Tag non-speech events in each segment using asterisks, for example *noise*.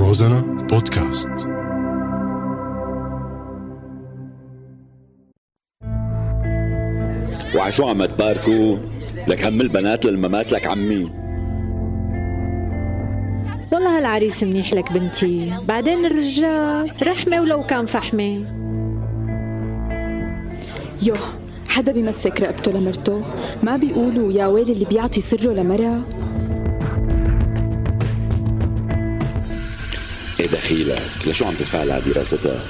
روزانا بودكاست. وعشو عم تباركوا لك هم البنات للممات لك عمي. والله هالعريس منيح لك بنتي. بعدين الرجال رحمة ولو كان فحمة. يوه حدا بيمسك رقبته لمرته؟ ما بيقولوا يا ويل اللي بيعطي سره لمرة إيه دخيلك لشو عم تدفع على دراستها؟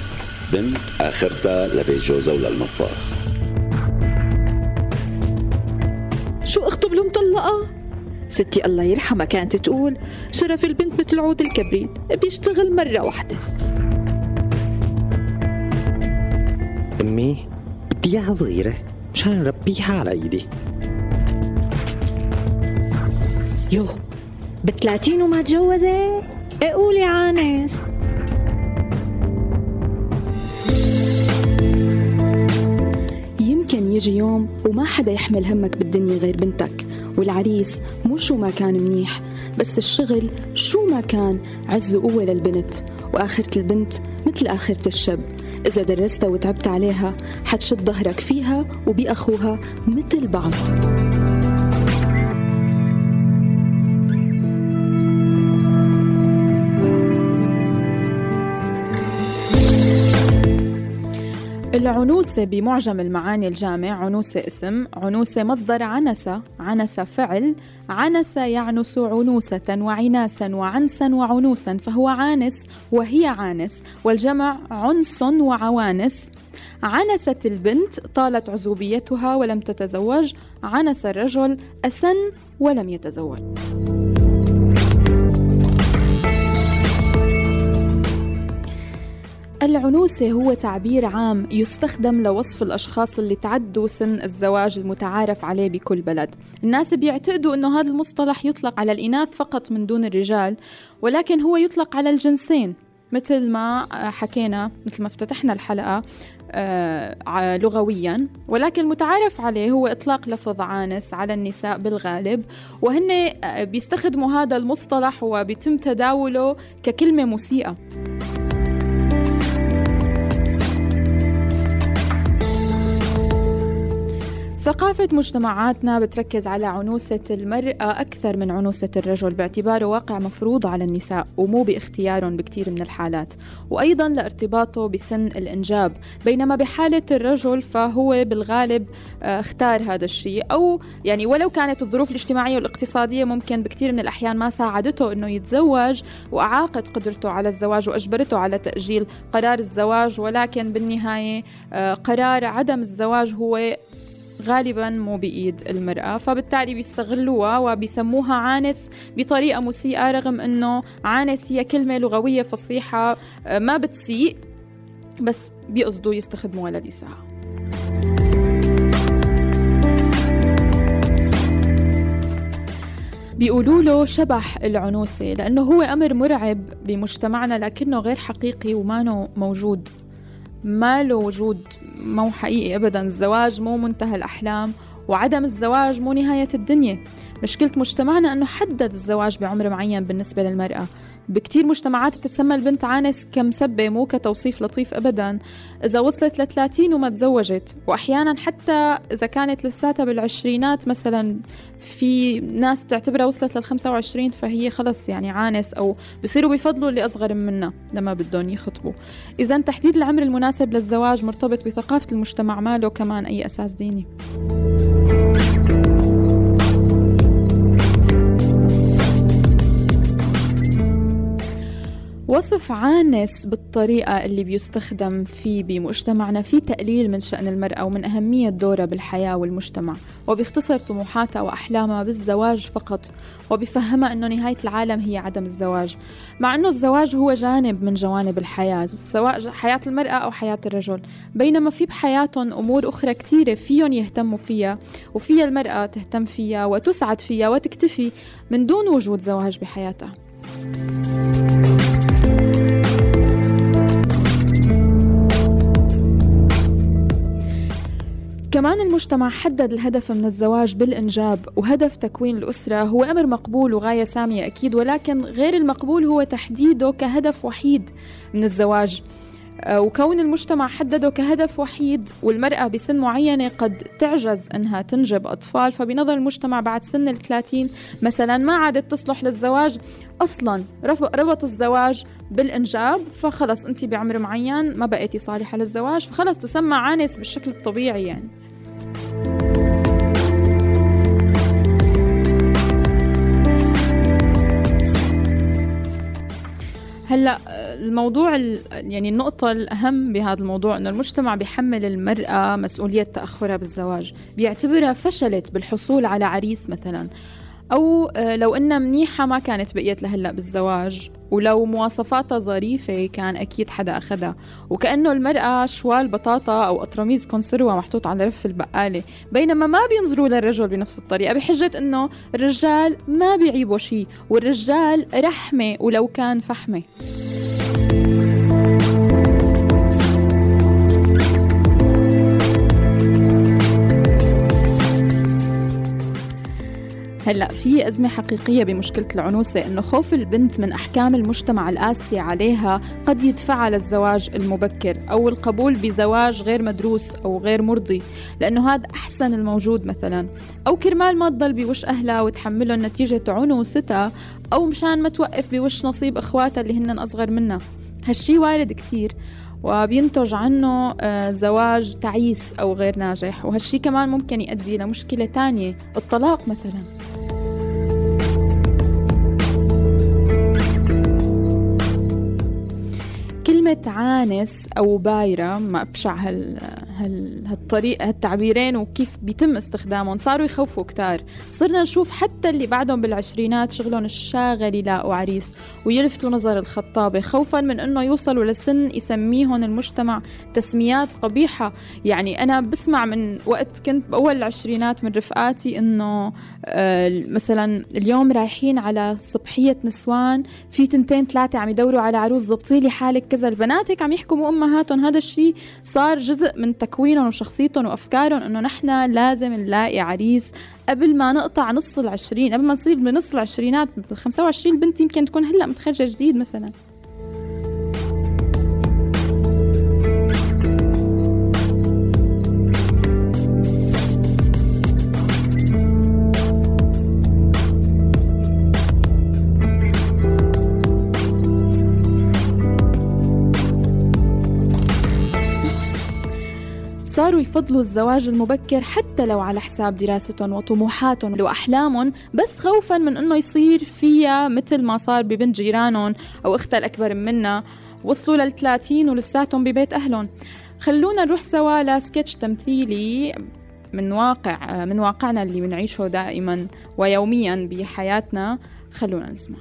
بنت آخرتها لبيت جوزها وللمطبخ شو أخطب له مطلقة ستي الله يرحمها كانت تقول شرف البنت مثل عود الكبريت بيشتغل مرة واحدة. أمي بدي إياها صغيرة مشان نربيها على إيدي يو بثلاثين وما تجوزت؟ قولي عانس. يمكن يجي يوم وما حدا يحمل همك بالدنيا غير بنتك والعريس مو شو ما كان منيح بس الشغل شو ما كان عز وقوة للبنت وآخرة البنت مثل آخرة الشب إذا درستها وتعبت عليها حتشد ظهرك فيها وبأخوها مثل بعض. العنوسة بمعجم المعاني الجامع عنوسة اسم عنوسة مصدر عنس عنس فعل عنس يعنس عنوسة وعناسا وعنسا وعنوسا فهو عانس وهي عانس والجمع عنس وعوانس. عنست البنت طالت عزوبيتها ولم تتزوج عنس الرجل أسن ولم يتزوج. العنوسة هو تعبير عام يستخدم لوصف الأشخاص اللي تعدوا سن الزواج المتعارف عليه بكل بلد. الناس بيعتقدوا أنه هذا المصطلح يطلق على الإناث فقط من دون الرجال ولكن هو يطلق على الجنسين. مثل ما حكينا مثل ما افتتحنا الحلقة آه لغويا ولكن المتعارف عليه هو إطلاق لفظ عانس على النساء بالغالب. وهن آه، بيستخدموا هذا المصطلح وبيتم تداوله ككلمة مسيئة ثقافة مجتمعاتنا بتركز على عنوسة المرأة أكثر من عنوسة الرجل باعتباره واقع مفروض على النساء ومو باختيارهم بكثير من الحالات. وأيضا لارتباطه بسن الإنجاب بينما بحالة الرجل فهو بالغالب آه، اختار هذا الشيء. أو يعني ولو كانت الظروف الاجتماعية والاقتصادية ممكن بكثير من الأحيان ما ساعدته أنه يتزوج وأعاقت قدرته على الزواج وأجبرته على تأجيل قرار الزواج ولكن بالنهاية آه، قرار عدم الزواج هو غالبا مو بإيد المرأة فبالتالي بيستغلوها وبيسموها عانس بطريقة مسيئة رغم أنه عانس هي كلمة لغوية فصيحة آه، ما بتسيء بس بيقصدوا يستخدموها للإساءة بيقولوا له شبح العنوسة لأنه هو أمر مرعب بمجتمعنا لكنه غير حقيقي وما موجود ما له وجود مو حقيقي ابدا. الزواج مو منتهى الأحلام وعدم الزواج مو نهاية الدنيا. مشكلة مجتمعنا إنه حدد الزواج بعمر معين بالنسبة للمرأة. بكتير مجتمعات بتتسمى البنت عانس كمسبة مو كتوصيف لطيف أبدا. إذا وصلت ل 30 وما تزوجت وأحيانا حتى إذا كانت لساتها بالعشرينات مثلا في ناس تعتبرها وصلت لل 25 فهي خلص يعني عانس أو بصيروا بفضلوا اللي أصغر منها لما بدهم يخطبوا. إذا تحديد العمر المناسب للزواج مرتبط بثقافة المجتمع ما له كمان أي أساس ديني. وصف عانس بالطريقة اللي بيستخدم فيه بمجتمعنا في تقليل من شأن المرأة ومن أهمية دورها بالحياة والمجتمع. وبيختصر طموحاتها وأحلامها بالزواج فقط. وبيفهمها أنه نهاية العالم هي عدم الزواج. مع أنه الزواج هو جانب من جوانب الحياة سواء حياة المرأة أو حياة الرجل. بينما في بحياتهم أمور أخرى كثيرة فيهم يهتموا فيها وفيها المرأة تهتم فيها وتسعد فيها وتكتفي من دون وجود زواج بحياتها. كمان المجتمع حدد الهدف من الزواج بالإنجاب وهدف تكوين الأسرة هو أمر مقبول وغاية سامية أكيد ولكن غير المقبول هو تحديده كهدف وحيد من الزواج. آه، وكون المجتمع حدده كهدف وحيد والمرأة بسن معينة قد تعجز أنها تنجب أطفال فبنظر المجتمع بعد سن الثلاثين مثلا ما عادت تصلح للزواج. أصلا ربط الزواج بالإنجاب فخلص أنت بعمر معين ما بقيتي صالحة للزواج فخلص تسمى عانس بالشكل الطبيعي يعني. هلا الموضوع يعني النقطة الأهم بهذا الموضوع أنه المجتمع بيحمل المرأة مسؤولية تأخرها بالزواج بيعتبرها فشلت بالحصول على عريس مثلا. أو آه، لو إنها منيحة ما كانت بقيت لهلأ بالزواج. ولو مواصفاتها ظريفة كان أكيد حدا أخدها وكأنه المرأة شوال بطاطا أو أطرميز كونسروا محطوط على رف البقالة. بينما ما بينظروا للرجل بنفس الطريقة. بحجة إنه الرجال ما بيعيبوا شيء والرجال رحمة ولو كان فحمة. هلا في أزمة حقيقية بمشكلة العنوسة إنه خوف البنت من أحكام المجتمع القاسية عليها قد يدفعها للزواج المبكر أو القبول بزواج غير مدروس أو غير مرضي لأنه هذا أحسن الموجود مثلا. أو كرمال ما تضل بوش أهلها وتحملهم نتيجة عنوستها أو مشان ما توقف بوش نصيب إخواتها اللي هن أصغر منها. هالشي وارد كتير وبينتج عنه آه، زواج تعيس أو غير ناجح. وهالشي كمان ممكن يؤدي لمشكلة تانية الطلاق مثلا. كلمة عانس أو بايرة ما أبشع هال... هال... هالطريقة هالتعبيرين وكيف بيتم استخدامهم. صاروا يخوفوا كتار. صرنا نشوف حتى اللي بعدهم بالعشرينات شغلهم الشاغل يلاقوا عريس ويلفتوا نظر الخطابة خوفا من أنه يوصلوا لسن يسميهم المجتمع تسميات قبيحة. يعني أنا بسمع من وقت كنت بأول العشرينات من رفقاتي أنه آه مثلا اليوم رايحين على صبحية نسوان في تنتين ثلاثة عم يدوروا على عروس زبطي لي حالك كذا البنات هيك عم يحكموا أمهاتهم. هذا الشيء صار جزء من تكوينهم وشخصيتهم وأفكارهم إنه نحن لازم نلاقي عريس قبل ما نقطع نص العشرين قبل ما نصير بنص العشرينات بال 25 البنت يمكن تكون هلأ متخرجة جديد مثلا. يفضلوا الزواج المبكر حتى لو على حساب دراستهم وطموحاتهم. وأحلامهم بس خوفا من أنه يصير فيها مثل ما صار ببنت جيرانهم أو أختها الأكبر منا. وصلوا للثلاثين ولساتهم ببيت أهلهم. خلونا نروح سوا لسكتش تمثيلي من واقع من واقعنا اللي بنعيشه دائما ويوميا بحياتنا. خلونا نسمع.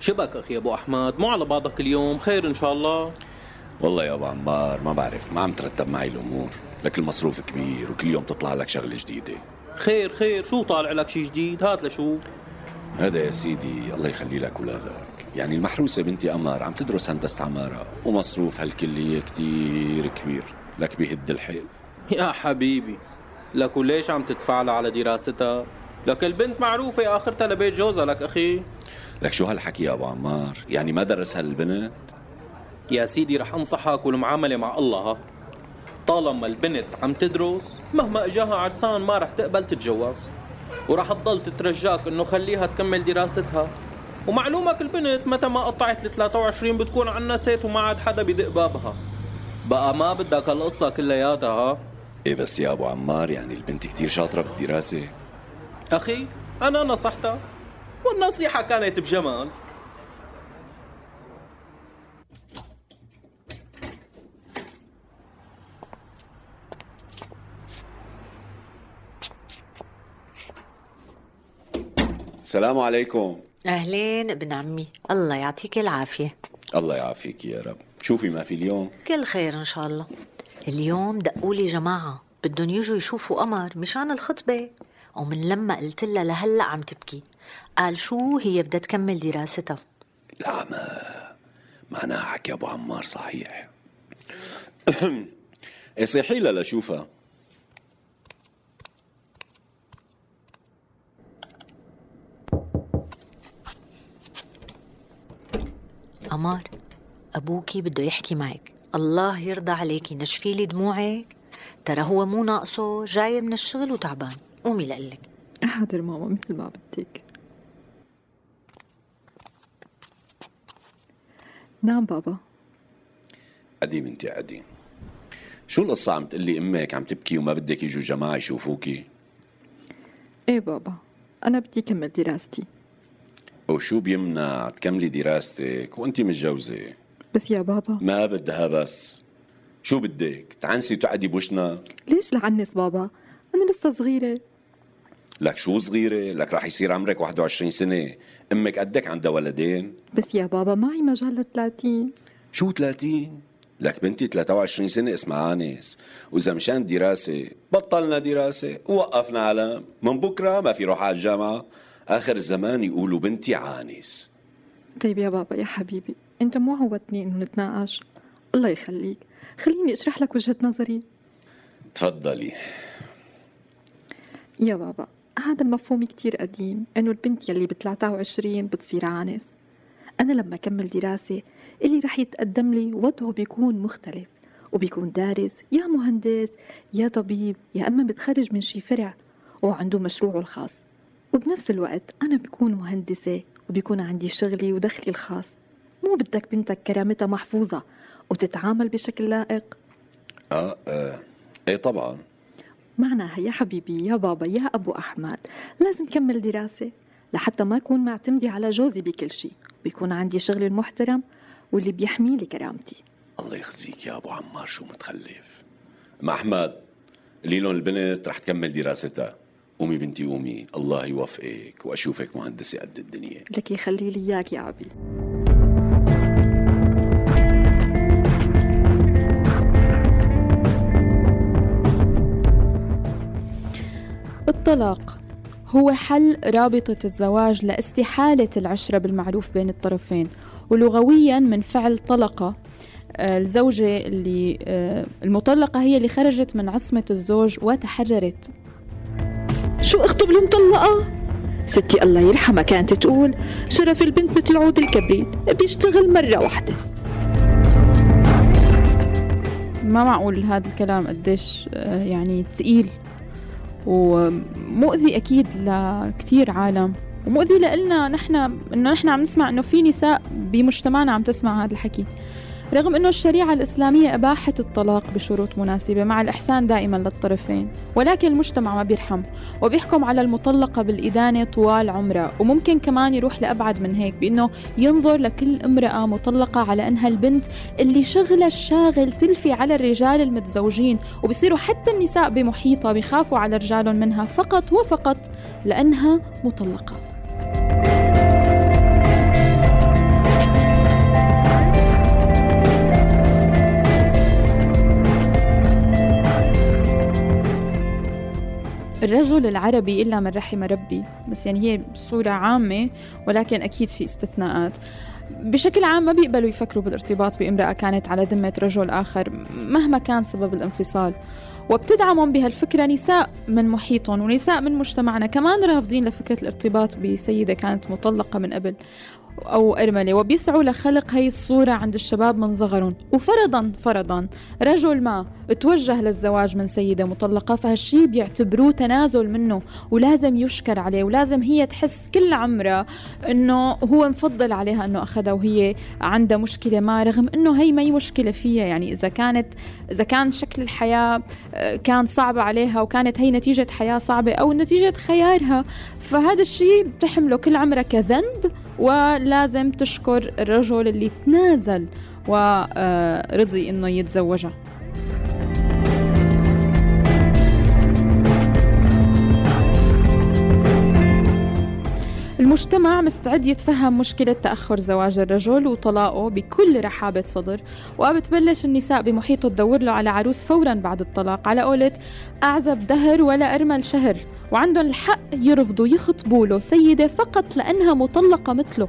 شبك أخي أبو أحمد مو على بعضك اليوم. خير إن شاء الله. والله يا أبو عمار ما بعرف ما عم ترتب معي الأمور. لك المصروف كبير وكل يوم تطلع لك شغلة جديدة. خير خير شو طالع لك شيء جديد؟ هات لشوف هذا يا سيدي الله يخلي لك اولادك يعني المحروسة بنتي قمر عم تدرس هندسة عمارة ومصروف هالكلية كتير كبير. لك بهد الحيل. يا حبيبي لك وليش عم تدفع لها على دراستها؟ لك البنت معروفة آخرتها لبيت جوزها. لك أخي. لك شو هالحكي يا أبو عمار؟ يعني ما درسها البنت يا سيدي رح أنصحك والمعاملة مع الله. طالما البنت عم تدرس مهما إجاها عرسان ما رح تقبل تتجوز. ورح تضل تترجاك إنه خليها تكمل دراستها. ومعلومك البنت متى ما قطعت ال 23 بتكون عنست وما عاد حدا بدق بابها. بقى ما بدك هالقصة كلياتها ها؟ إيه بس يا أبو عمار يعني البنت كتير شاطرة بالدراسة. أخي أنا نصحتها. والنصيحة كانت بجمال. السلام عليكم. أهلين ابن عمي. الله يعطيك العافية. الله يعافيك يا رب. شوفي ما في اليوم. كل خير إن شاء الله. اليوم دقوا لي جماعة. بدهم يجوا يشوفوا قمر مشان الخطبة. ومن لما قلت لها لهلأ عم تبكي. قال شو هي بدها تكمل دراستها. لا ما معناها حكي أبو عمار صحيح. *coughs* صيحي لها لشوفها. قمر أبوكي بده يحكي معك. الله يرضى عليكي نشفي لي دموعك. ترى هو مو ناقصه جاي من الشغل وتعبان. قومي لقلك حاضر ماما مثل ما بدك. نعم بابا. قديم انت قديم. شو القصة عم تقلي أمك؟ عم تبكي وما بدك يجوا جماعة يشوفوكي؟ إيه بابا أنا بدي كمل دراستي. وشو بيمنع تكملي دراستك وانت متجوزة؟ بس يا بابا ما بدها بس شو بدك؟ تعنسي وتقعدي بوشنا؟ ليش لعنس بابا أنا لسه صغيرة لك شو صغيرة؟ لك رح يصير عمرك 21 سنة أمك قدك عندها ولدين؟ بس يا بابا معي مجال ل 30 شو 30 لك بنتي 23 سنة اسمها عانس وإذا مشان دراسة بطلنا دراسة ووقفنا علم من بكرة ما في روح على الجامعة آخر الزمان يقولوا بنتي عانس طيب يا بابا يا حبيبي أنت مو عودتني إنه نتناقش؟ الله يخليك. خليني أشرح لك وجهة نظري. تفضلي. يا بابا هذا المفهوم كتير قديم إنه البنت يلي ب 23 بتصير عانس أنا لما أكمل دراسة اللي رح يتقدم لي وضعه بيكون مختلف وبيكون دارس يا مهندس يا طبيب يا أما بتخرج من شي فرع وعنده مشروعه الخاص. وبنفس الوقت أنا بكون مهندسة وبيكون عندي شغلي ودخلي الخاص. مو بدك بنتك كرامتها محفوظة وتتعامل بشكل لائق؟ آه, آه إيه طبعا. معناها يا حبيبي يا بابا يا أبو أحمد لازم كمل دراسة لحتى ما أكون معتمدة على جوزي بكل شيء ويكون عندي شغلي المحترم واللي بيحمي لي كرامتي. الله يخزيك يا أبو عمار شو متخلف؟ ما أحمد قولي لهم البنت رح تكمل دراستها. قومي بنتي قومي الله يوفقك وأشوفك مهندسه قد الدنيا. لك يخلي لي إياك يا أبي. الطلاق هو حل رابطة الزواج لاستحالة العشرة بالمعروف بين الطرفين ولغويا من فعل طلقة آه، الزوجة اللي آه، المطلقة هي اللي خرجت من عصمة الزوج وتحررت. شو اخطب المطلقة؟ ستي الله يرحمها كانت تقول شرف البنت مثل عود الكبريت بيشتغل مرة واحدة. ما معقول هذا الكلام قديش آه، يعني تقيل ومؤذي أكيد لكتير عالم. ومؤذي لإلنا نحن إنه نحن عم نسمع إنه في نساء بمجتمعنا عم تسمع هذا الحكي. رغم أنه الشريعة الإسلامية أباحت الطلاق بشروط مناسبة مع الإحسان دائما للطرفين. ولكن المجتمع ما بيرحم وبيحكم على المطلقة بالإدانة طوال عمرها. وممكن كمان يروح لأبعد من هيك بأنه ينظر لكل امرأة مطلقة على أنها البنت اللي شغلها الشاغل تلفي على الرجال المتزوجين. وبصيروا حتى النساء بمحيطها بيخافوا على رجالهم منها فقط وفقط لأنها مطلقة. الرجل العربي إلا من رحم ربي. بس يعني هي بصورة عامة ولكن أكيد في استثناءات. بشكل عام ما بيقبلوا يفكروا بالارتباط بامرأة كانت على ذمة رجل آخر مهما كان سبب الانفصال. وبتدعمهم بهالفكرة نساء من محيطهم ونساء من مجتمعنا كمان رافضين لفكرة الارتباط بسيدة كانت مطلقة من قبل. أو أرملة وبيسعوا لخلق هي الصورة عند الشباب من صغرهم. وفرضا فرضا رجل ما توجه للزواج من سيدة مطلقة فهالشي بيعتبروه تنازل منه ولازم يشكر عليه ولازم هي تحس كل عمرها إنه هو مفضل عليها إنه أخذها وهي عندها مشكلة. ما رغم إنه هي ما هي مشكلة فيها يعني إذا كانت إذا كان شكل الحياة آه، كان صعب عليها وكانت هي نتيجة حياة صعبة أو نتيجة خيارها فهذا الشيء بتحمله كل عمرها كذنب. ولازم تشكر الرجل اللي تنازل ورضي إنه يتزوجها. المجتمع مستعد يتفهم مشكلة تأخر زواج الرجل وطلاقه بكل رحابة صدر وبتبلش النساء بمحيطه تدور له على عروس فورا بعد الطلاق. على قولة أعزب دهر ولا أرمل شهر. وعندهم الحق يرفضوا يخطبوا له سيدة فقط لأنها مطلقة مثله.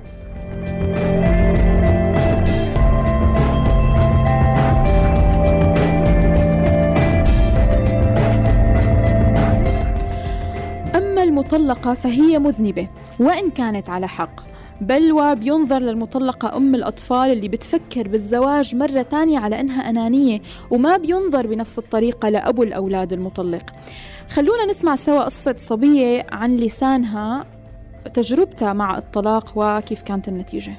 المطلقة فهي مذنبة وإن كانت على حق. بل وبينظر للمطلقة أم الأطفال اللي بتفكر بالزواج مرة تانية على أنها أنانية وما بينظر بنفس الطريقة لأبو الأولاد المطلق. خلونا نسمع سوا قصة صبية عن لسانها تجربتها مع الطلاق وكيف كانت النتيجة.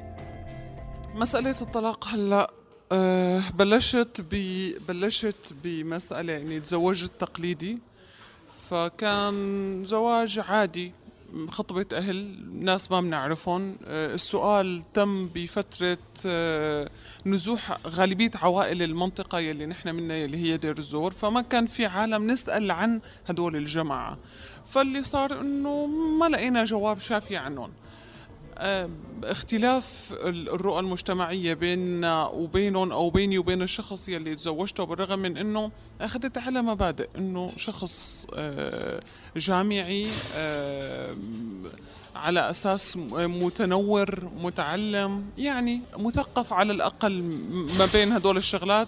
مسألة الطلاق هلأ أه بلشت ب بلشت بمسألة يعني تزوجت تقليدي فكان زواج عادي. خطبة أهل ناس ما بنعرفهم. أه السؤال تم بفترة أه نزوح غالبية عوائل المنطقة يلي نحن منها يلي هي دير الزور. فما كان في عالم نسأل عن هدول الجماعة. فاللي صار إنه ما لقينا جواب شافي عنهم. اختلاف الرؤى المجتمعية بيننا وبينهم أو بيني وبين الشخص يلي تزوجته بالرغم من أنه أخذت على مبادئ أنه شخص جامعي على أساس متنور متعلم يعني مثقف على الأقل ما بين هدول الشغلات.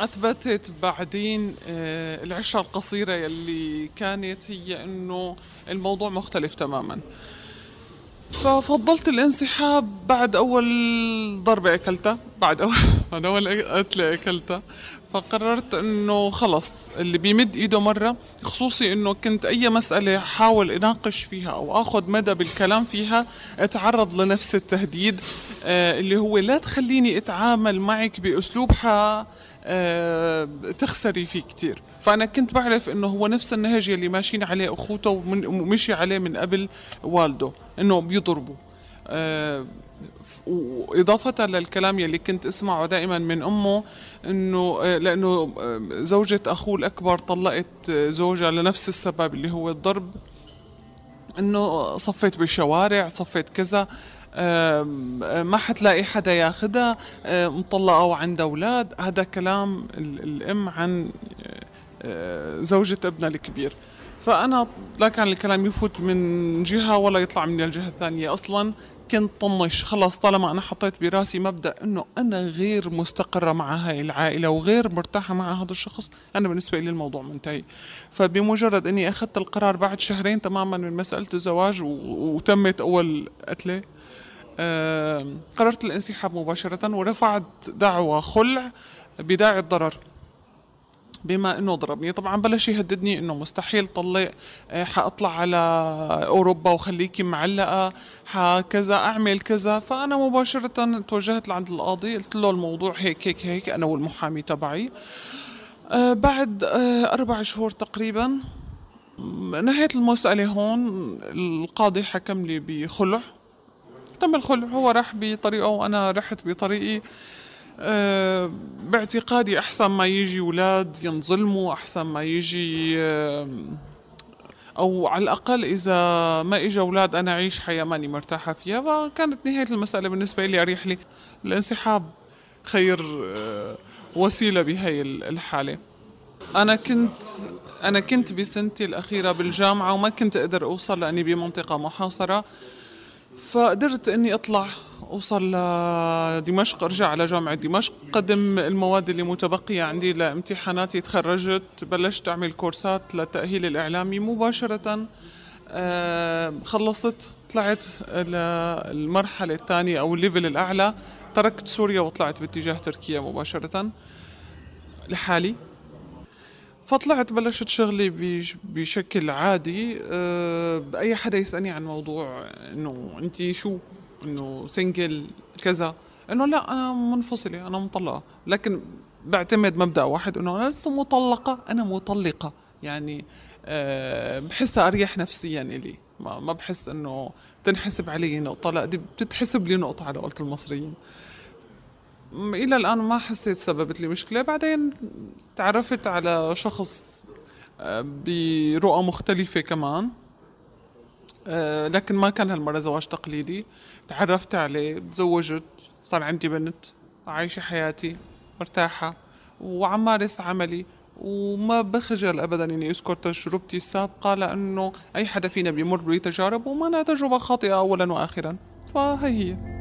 أثبتت بعدين العشرة القصيرة يلي كانت هي أنه الموضوع مختلف تماما. ففضلت الانسحاب بعد أول ضربة أكلتها بعد أول, *laughs* بعد أول قتلة أكلتها. فقررت إنه خلص اللي بيمد إيده مرة خصوصي إنه كنت أي مسألة حاول أناقش فيها أو آخذ مدى بالكلام فيها أتعرض لنفس التهديد آه اللي هو لا تخليني أتعامل معك بأسلوب ح آه تخسري فيه كتير. فأنا كنت بعرف إنه هو نفس النهج اللي ماشيين عليه أخوته ومشي عليه من قبل والده إنه بيضربوا آه وإضافة للكلام يلي كنت أسمعه دائما من أمه إنه لأنه زوجة أخوه الأكبر طلقت زوجها لنفس السبب اللي هو الضرب. إنه صفيت بالشوارع صفيت كذا. ما حتلاقي حدا ياخدها مطلقة وعندها أولاد. هذا كلام الأم عن زوجة ابنها الكبير. فأنا لا كان الكلام يفوت من جهة ولا يطلع من الجهة الثانية. أصلا كنت طنش. خلص طالما أنا حطيت براسي مبدأ أنه أنا غير مستقرة مع هاي العائلة وغير مرتاحة مع هذا الشخص أنا بالنسبة لي الموضوع منتهي. فبمجرد أني أخذت القرار بعد شهرين تماما من مسألة الزواج وتمت أول قتلة آه قررت الانسحاب مباشرة ورفعت دعوى خلع بداعي الضرر. بما إنه ضربني طبعا بلش يهددني إنه مستحيل طلق حأطلع على أوروبا وخليكي معلقة كذا أعمل كذا. فأنا مباشرة توجهت لعند القاضي قلت له الموضوع هيك هيك هيك أنا والمحامي تبعي. أه بعد أه أربع شهور تقريبا نهيت المسألة هون. القاضي حكم لي بخلع. تم الخلع. هو راح بطريقه وأنا رحت بطريقي. أه باعتقادي أحسن ما يجي أولاد ينظلموا أحسن ما يجي أه أو على الأقل إذا ما إجا أولاد أنا أعيش حياة ماني مرتاحة فيها. فكانت نهاية المسألة بالنسبة لي أريح لي. الانسحاب خير أه وسيلة بهاي الحالة. أنا كنت أنا كنت بسنتي الأخيرة بالجامعة وما كنت أقدر أوصل لأني بمنطقة محاصرة. فقدرت إني أطلع أوصل لدمشق أرجع على جامعة دمشق. قدم المواد اللي متبقية عندي لامتحاناتي تخرجت بلشت أعمل كورسات للتأهيل الإعلامي. مباشرة خلصت طلعت للمرحلة الثانية أو ال level الأعلى. تركت سوريا وطلعت باتجاه تركيا مباشرة لحالي. فطلعت بلشت شغلي بشكل عادي. أه اي حدا يسألني عن موضوع إنه انت شو؟ إنه سنجل كذا. إنه لا أنا منفصلة أنا مطلقة. لكن بعتمد مبدأ واحد إنه أنا لست مطلقة أنا مطلقة. يعني أه بحسها أريح نفسيا إلي. ما, بحس إنه تنحسب علي نقطة لا دي بتتحسب لي نقطة على قولة المصريين. إلى الآن ما حسيت سببت لي مشكلة. بعدين تعرفت على شخص برؤى مختلفة كمان لكن ما كان هالمرة زواج تقليدي. تعرفت عليه تزوجت صار عندي بنت عايشة حياتي مرتاحة وعم مارس عملي وما بخجل ابدا إني أذكر تجربتي السابقة لأنه أي حدا فينا بيمر بتجارب وما تجربة خاطئة اولا واخرا. فهي هي.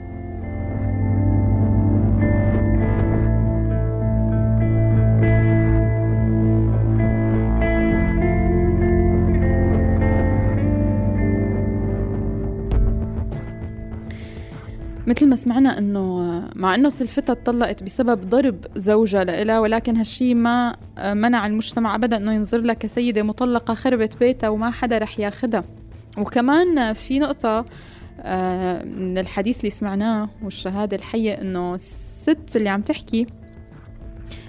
مثل ما سمعنا إنه مع إنه سلفتها اتطلقت بسبب ضرب زوجها لإلها ولكن هالشي ما منع المجتمع ابدا إنه ينظر لها كسيدة مطلقة خربت بيتها وما حدا رح ياخدها. وكمان في نقطة آه، من الحديث اللي سمعناه والشهادة الحية إنه الست اللي عم تحكي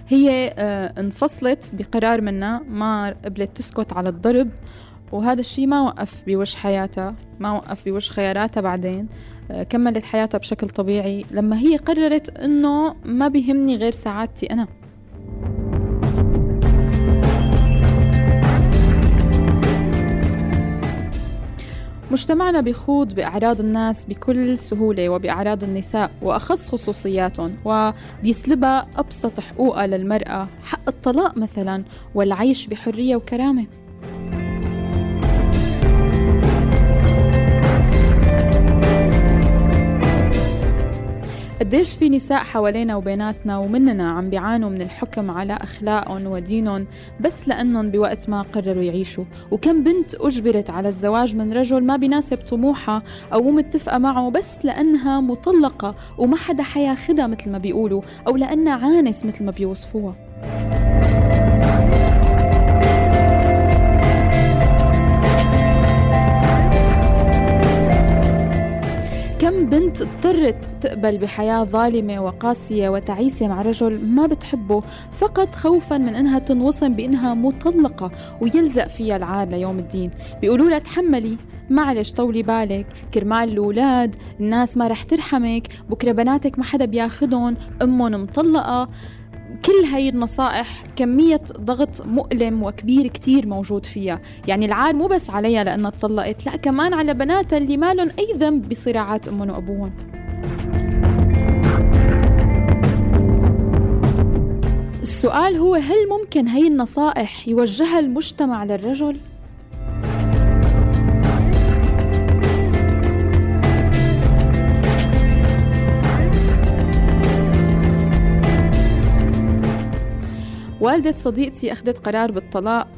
هي آه، انفصلت بقرار منها ما قبلت تسكت على الضرب وهذا الشيء ما وقف بوجه حياتها ما وقف بوجه خياراتها بعدين. كملت حياتها بشكل طبيعي. لما هي قررت إنه ما بيهمني غير سعادتي أنا. مجتمعنا بيخوض بأعراض الناس بكل سهولة وبأعراض النساء وأخص خصوصياتهم وبيسلبها أبسط حقوقها للمرأة حق الطلاق مثلا والعيش بحرية وكرامة. قديش في نساء حوالينا وبيناتنا ومننا عم بيعانوا من الحكم على أخلاقهم ودينهم بس لأنهم بوقت ما قرروا يعيشوا. وكم بنت أجبرت على الزواج من رجل ما بيناسب طموحها أو مو متفقة معه بس لأنها مطلقة وما حدا حياخدها مثل ما بيقولوا أو لأنها عانس مثل ما بيوصفوها. بنت اضطرت تقبل بحياة ظالمة وقاسية وتعيسة مع رجل ما بتحبه فقط خوفا من إنها تنوصم بإنها مطلقة ويلزق فيها العار ليوم الدين. بيقولوا لها تحملي معلش طولي بالك كرمال الأولاد الناس ما رح ترحمك بكرة بناتك ما حدا بياخدهم أمهم مطلقة. كل هاي النصائح كمية ضغط مؤلم وكبير كتير موجود فيها يعني العار مو بس عليها لأنها اتطلقت لا كمان على بناتها اللي ما لهم أي ذنب بصراعات أمهم وأبوهم السؤال هو هل ممكن هاي النصائح يوجهها المجتمع للرجل؟ والدة صديقتي أخذت قرار بالطلاق.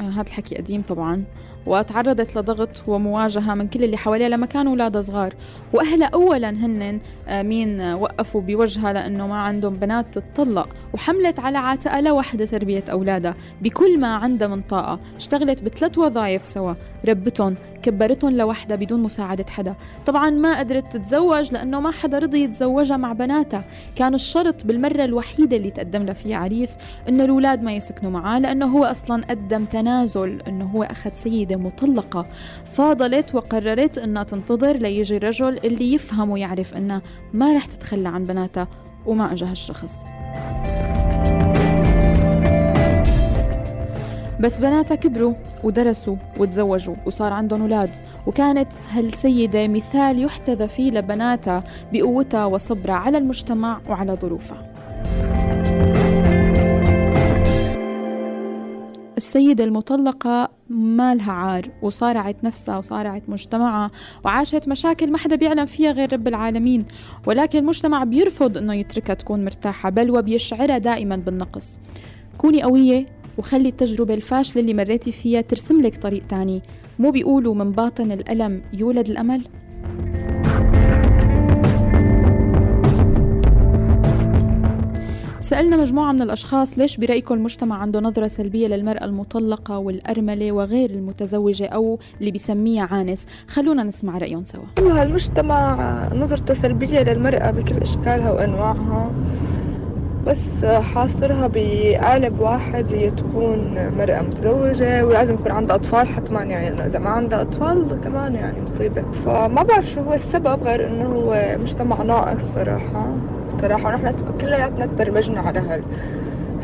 آه هذا الحكي قديم طبعا. وتعرضت لضغط ومواجهة من كل اللي حواليها لما كانوا أولادها صغار. وأهلها أولا هن آه، مين وقفوا بوجهها لأنه ما عندهم بنات تتطلق. وحملت على عاتقها لوحدة تربية أولادها. بكل ما عندها من طاقة. اشتغلت بثلاث وظائف سوا. ربتهم كبرتهم لوحدها بدون مساعدة حدا. طبعا ما قدرت تتزوج لأنه ما حدا رضي يتزوجها مع بناتها. كان الشرط بالمرة الوحيدة اللي تقدم لها فيها عريس إنه الأولاد ما يسكنوا معاه لأنه هو أصلا قدم تنازل إنه هو أخذ سيدة مطلقة. فاضلت وقررت إنها تنتظر ليجي الرجل اللي يفهم ويعرف إنها ما رح تتخلى عن بناتها وما أجا هالشخص بس بناتها كبروا ودرسوا وتزوجوا وصار عندهم أولاد. وكانت هالسيدة مثال يحتذى فيه لبناتها بقوتها وصبرها على المجتمع وعلى ظروفها السيدة المطلقة ما لها عار وصارعت نفسها وصارعت مجتمعها وعاشت مشاكل ما حدا بيعلم فيها غير رب العالمين. ولكن المجتمع بيرفض إنه يتركها تكون مرتاحة بل وبيشعرها دائما بالنقص. كوني قوية وخلي التجربة الفاشلة اللي مريتي فيها ترسم لك طريق تاني. مو بيقولوا من باطن الألم يولد الأمل. سألنا مجموعة من الأشخاص ليش برأيكم المجتمع عنده نظرة سلبية للمرأة المطلقة والأرملة وغير المتزوجة أو اللي بيسميها عانس. خلونا نسمع رأيهم سوا. المجتمع نظرته سلبية للمرأة بكل أشكالها وأنواعها. بس حاصرها بقالب واحد هي تكون مرأة متزوجة ولازم يكون عندها أطفال حتما يعني إذا ما عندها أطفال كمان يعني مصيبة. فما بعرف شو هو السبب غير إنه هو مجتمع ناقص صراحة. صراحة ونحن كلياتنا تبرمجنا على هال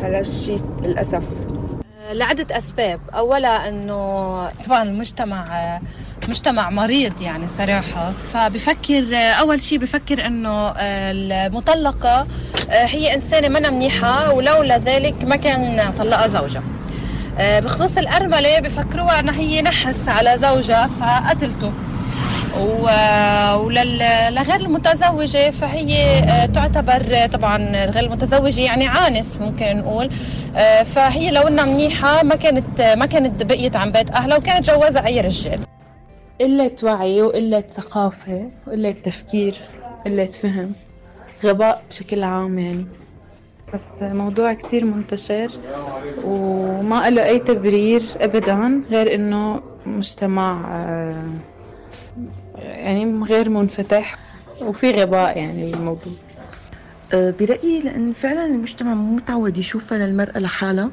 هالشيء للأسف. لعدة أسباب. أولا أنه طبعا المجتمع مجتمع مريض يعني صراحة. فبفكر أول شيء بفكر أنه المطلقة هي إنسانة منا منيحة ولولا ذلك ما كان طلقها زوجها. بخصوص الأرملة بفكروها أنها هي نحس على زوجها فقتلته. وللغير المتزوجة فهي آه، تعتبر طبعا غير المتزوجة يعني عانس ممكن نقول. آه، فهي لو إنها منيحة ما كانت ما كانت بقيت عن بيت أهلها وكانت جوازها أي رجال. قلة وعي وقلة ثقافة وقلة تفكير قلة فهم. غباء بشكل عام يعني. بس موضوع كتير منتشر وما له أي تبرير أبدا غير إنه مجتمع آه، يعني غير منفتح وفي غباء يعني بالموضوع. أه، برأيي لأن فعلا المجتمع مو متعود يشوفها للمرأة لحالها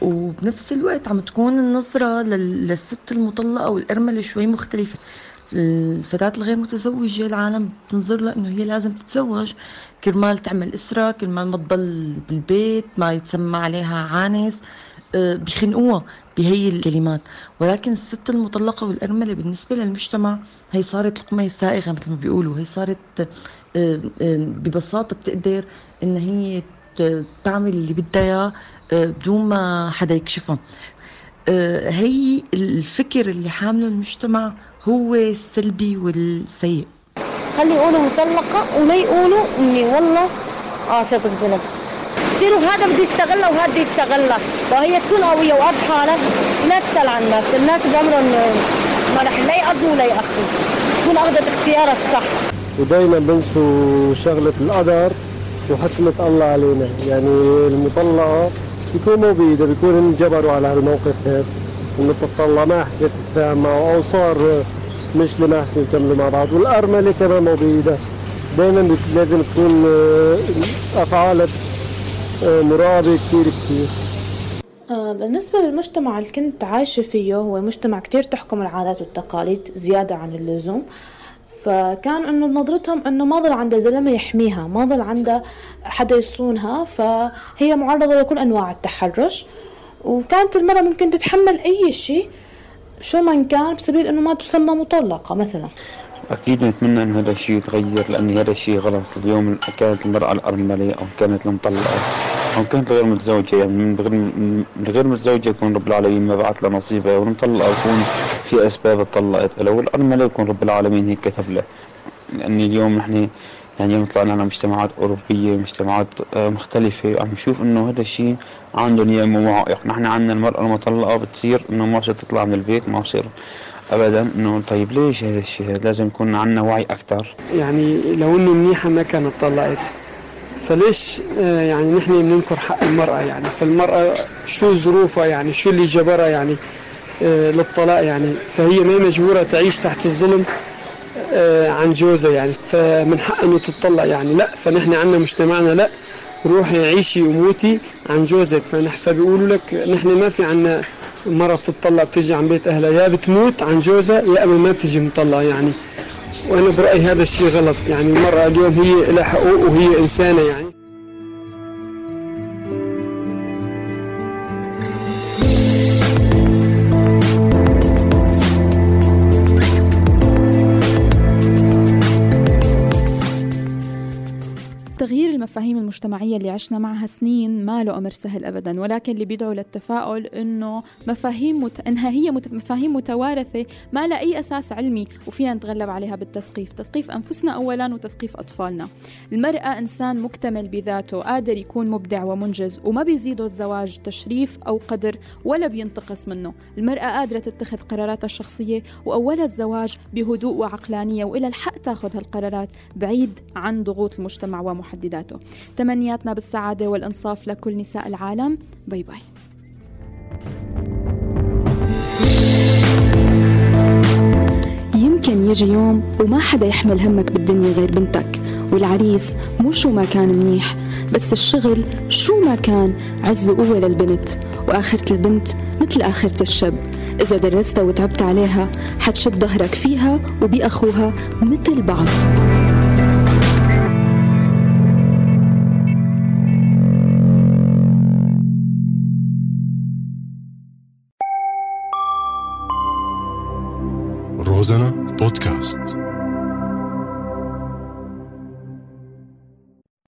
وبنفس الوقت عم تكون النظرة للست المطلقة والأرملة شوي مختلفة. الفتاة الغير متزوجة العالم بتنظر لها إنه هي لازم تتزوج. كرمال تعمل إسرة كرمال ما تضل بالبيت ما يتسمى عليها عانس أه، بخنقوها. بهي الكلمات. ولكن الست المطلقة والأرملة بالنسبة للمجتمع هي صارت لقمة سائغة مثل ما بيقولوا. هي صارت أه، أه، ببساطة بتقدر إن هي تعمل اللي بدها إياه بدون ما حدا يكشفها. هي الفكر اللي حامله المجتمع هو السلبي والسيء. خلي يقولوا مطلقة ولا يقولوا إني والله عاشت بزنب. يصيروا هذا بده يستغلها وهذا بده يستغلها وهي تكون قوية وقد حالها لا تسأل عن الناس الناس بعمرهم ما رح لا يقضوا ولا ياخذوا تكون أخذت اختيارها الصح. ودائما بنسوا شغلة القدر وحكمه الله علينا. يعني المطلقه بيكون مو بايده بيكون انجبروا على هالموقف هيك. انه تطلع ما حكيت تتفاهم معه أو صار مش ما حسنوا يكملوا مع بعض. والأرملة كمان مو بايدها دائما لازم تكون آه، افعالها مرابي كثير كثير آه، بالنسبة للمجتمع اللي كنت عايشة فيه هو مجتمع كتير تحكم العادات والتقاليد زيادة عن اللزوم. فكان إنه نظرتهم إنه ما ضل عندها زلمة يحميها ما ضل عندها حدا يصونها فهي معرضة لكل أنواع التحرش. وكانت المرأة ممكن تتحمل أي شيء شو من كان بسبيل إنه ما تسمى مطلقة مثلا. أكيد نتمنى إن هذا الشيء يتغير لأن هذا الشيء غلط. اليوم كانت المرأة الأرملة أو كانت المطلقة أو كانت الغير متزوجة. يعني من الغير متزوجة يكون رب العالمين ما بعث لها نصيبها والمطلقة يكون في أسباب اتطلقت له والأرملة يكون رب العالمين هيك كتب له. لأن اليوم نحن يعني يوم طلعنا على مجتمعات أوروبية مجتمعات آه، مختلفة عم نشوف إنه هذا الشيء عندهم إياه معائق نحن عندنا المرأة المطلقة بتصير إنه ما بصير تطلع من البيت ما بصير ابدا إنه طيب ليش هذا الشيء؟ لازم يكون عندنا وعي أكثر يعني لو إنه منيحة ما كانت طلعت. فليش آه، يعني نحن بننكر حق المرأة يعني؟ فالمرأة شو ظروفها يعني؟ شو اللي جبرها يعني آه، للطلاق يعني؟ فهي ما مجبورة تعيش تحت الظلم آه، عن جوزها يعني. فمن حق إنه تطلق يعني؟ لا. فنحن عندنا مجتمعنا لا. روحي عيشي وموتي عن جوزك. فبيقولوا لك نحن ما في عنا مرة بتطلع بتجي عن بيت أهلها يا بتموت عن جوزها يا أما ما بتجي مطلعة يعني. وأنا برأيي هذا الشيء غلط يعني المرأة اليوم هي لها حقوق وهي إنسانة يعني. المفاهيم المجتمعية اللي عشنا معها سنين ما له أمر سهل أبدا ولكن اللي بيدعو للتفاؤل إنه مفاهيم مت... إنها هي مت... مفاهيم متوارثة ما لها أي أساس علمي وفينا نتغلب عليها بالتثقيف. تثقيف أنفسنا أولا وتثقيف أطفالنا. المرأة إنسان مكتمل بذاته قادر يكون مبدع ومنجز وما بيزيده الزواج تشريف أو قدر ولا بينتقص منه. المرأة قادرة تتخذ قراراتها الشخصية وأولها الزواج بهدوء وعقلانية وإلى الحق تاخذ هالقرارات بعيد عن ضغوط المجتمع ومحدداته. تمنياتنا بالسعادة والإنصاف لكل نساء العالم. باي باي. يمكن يجي يوم وما حدا يحمل همك بالدنيا غير بنتك والعريس مو شو ما كان منيح بس الشغل شو ما كان عز وقوة للبنت وآخرة البنت مثل آخرة الشب إذا درستها وتعبت عليها حتشد ظهرك فيها وبأخوها مثل بعض. روزانا بودكاست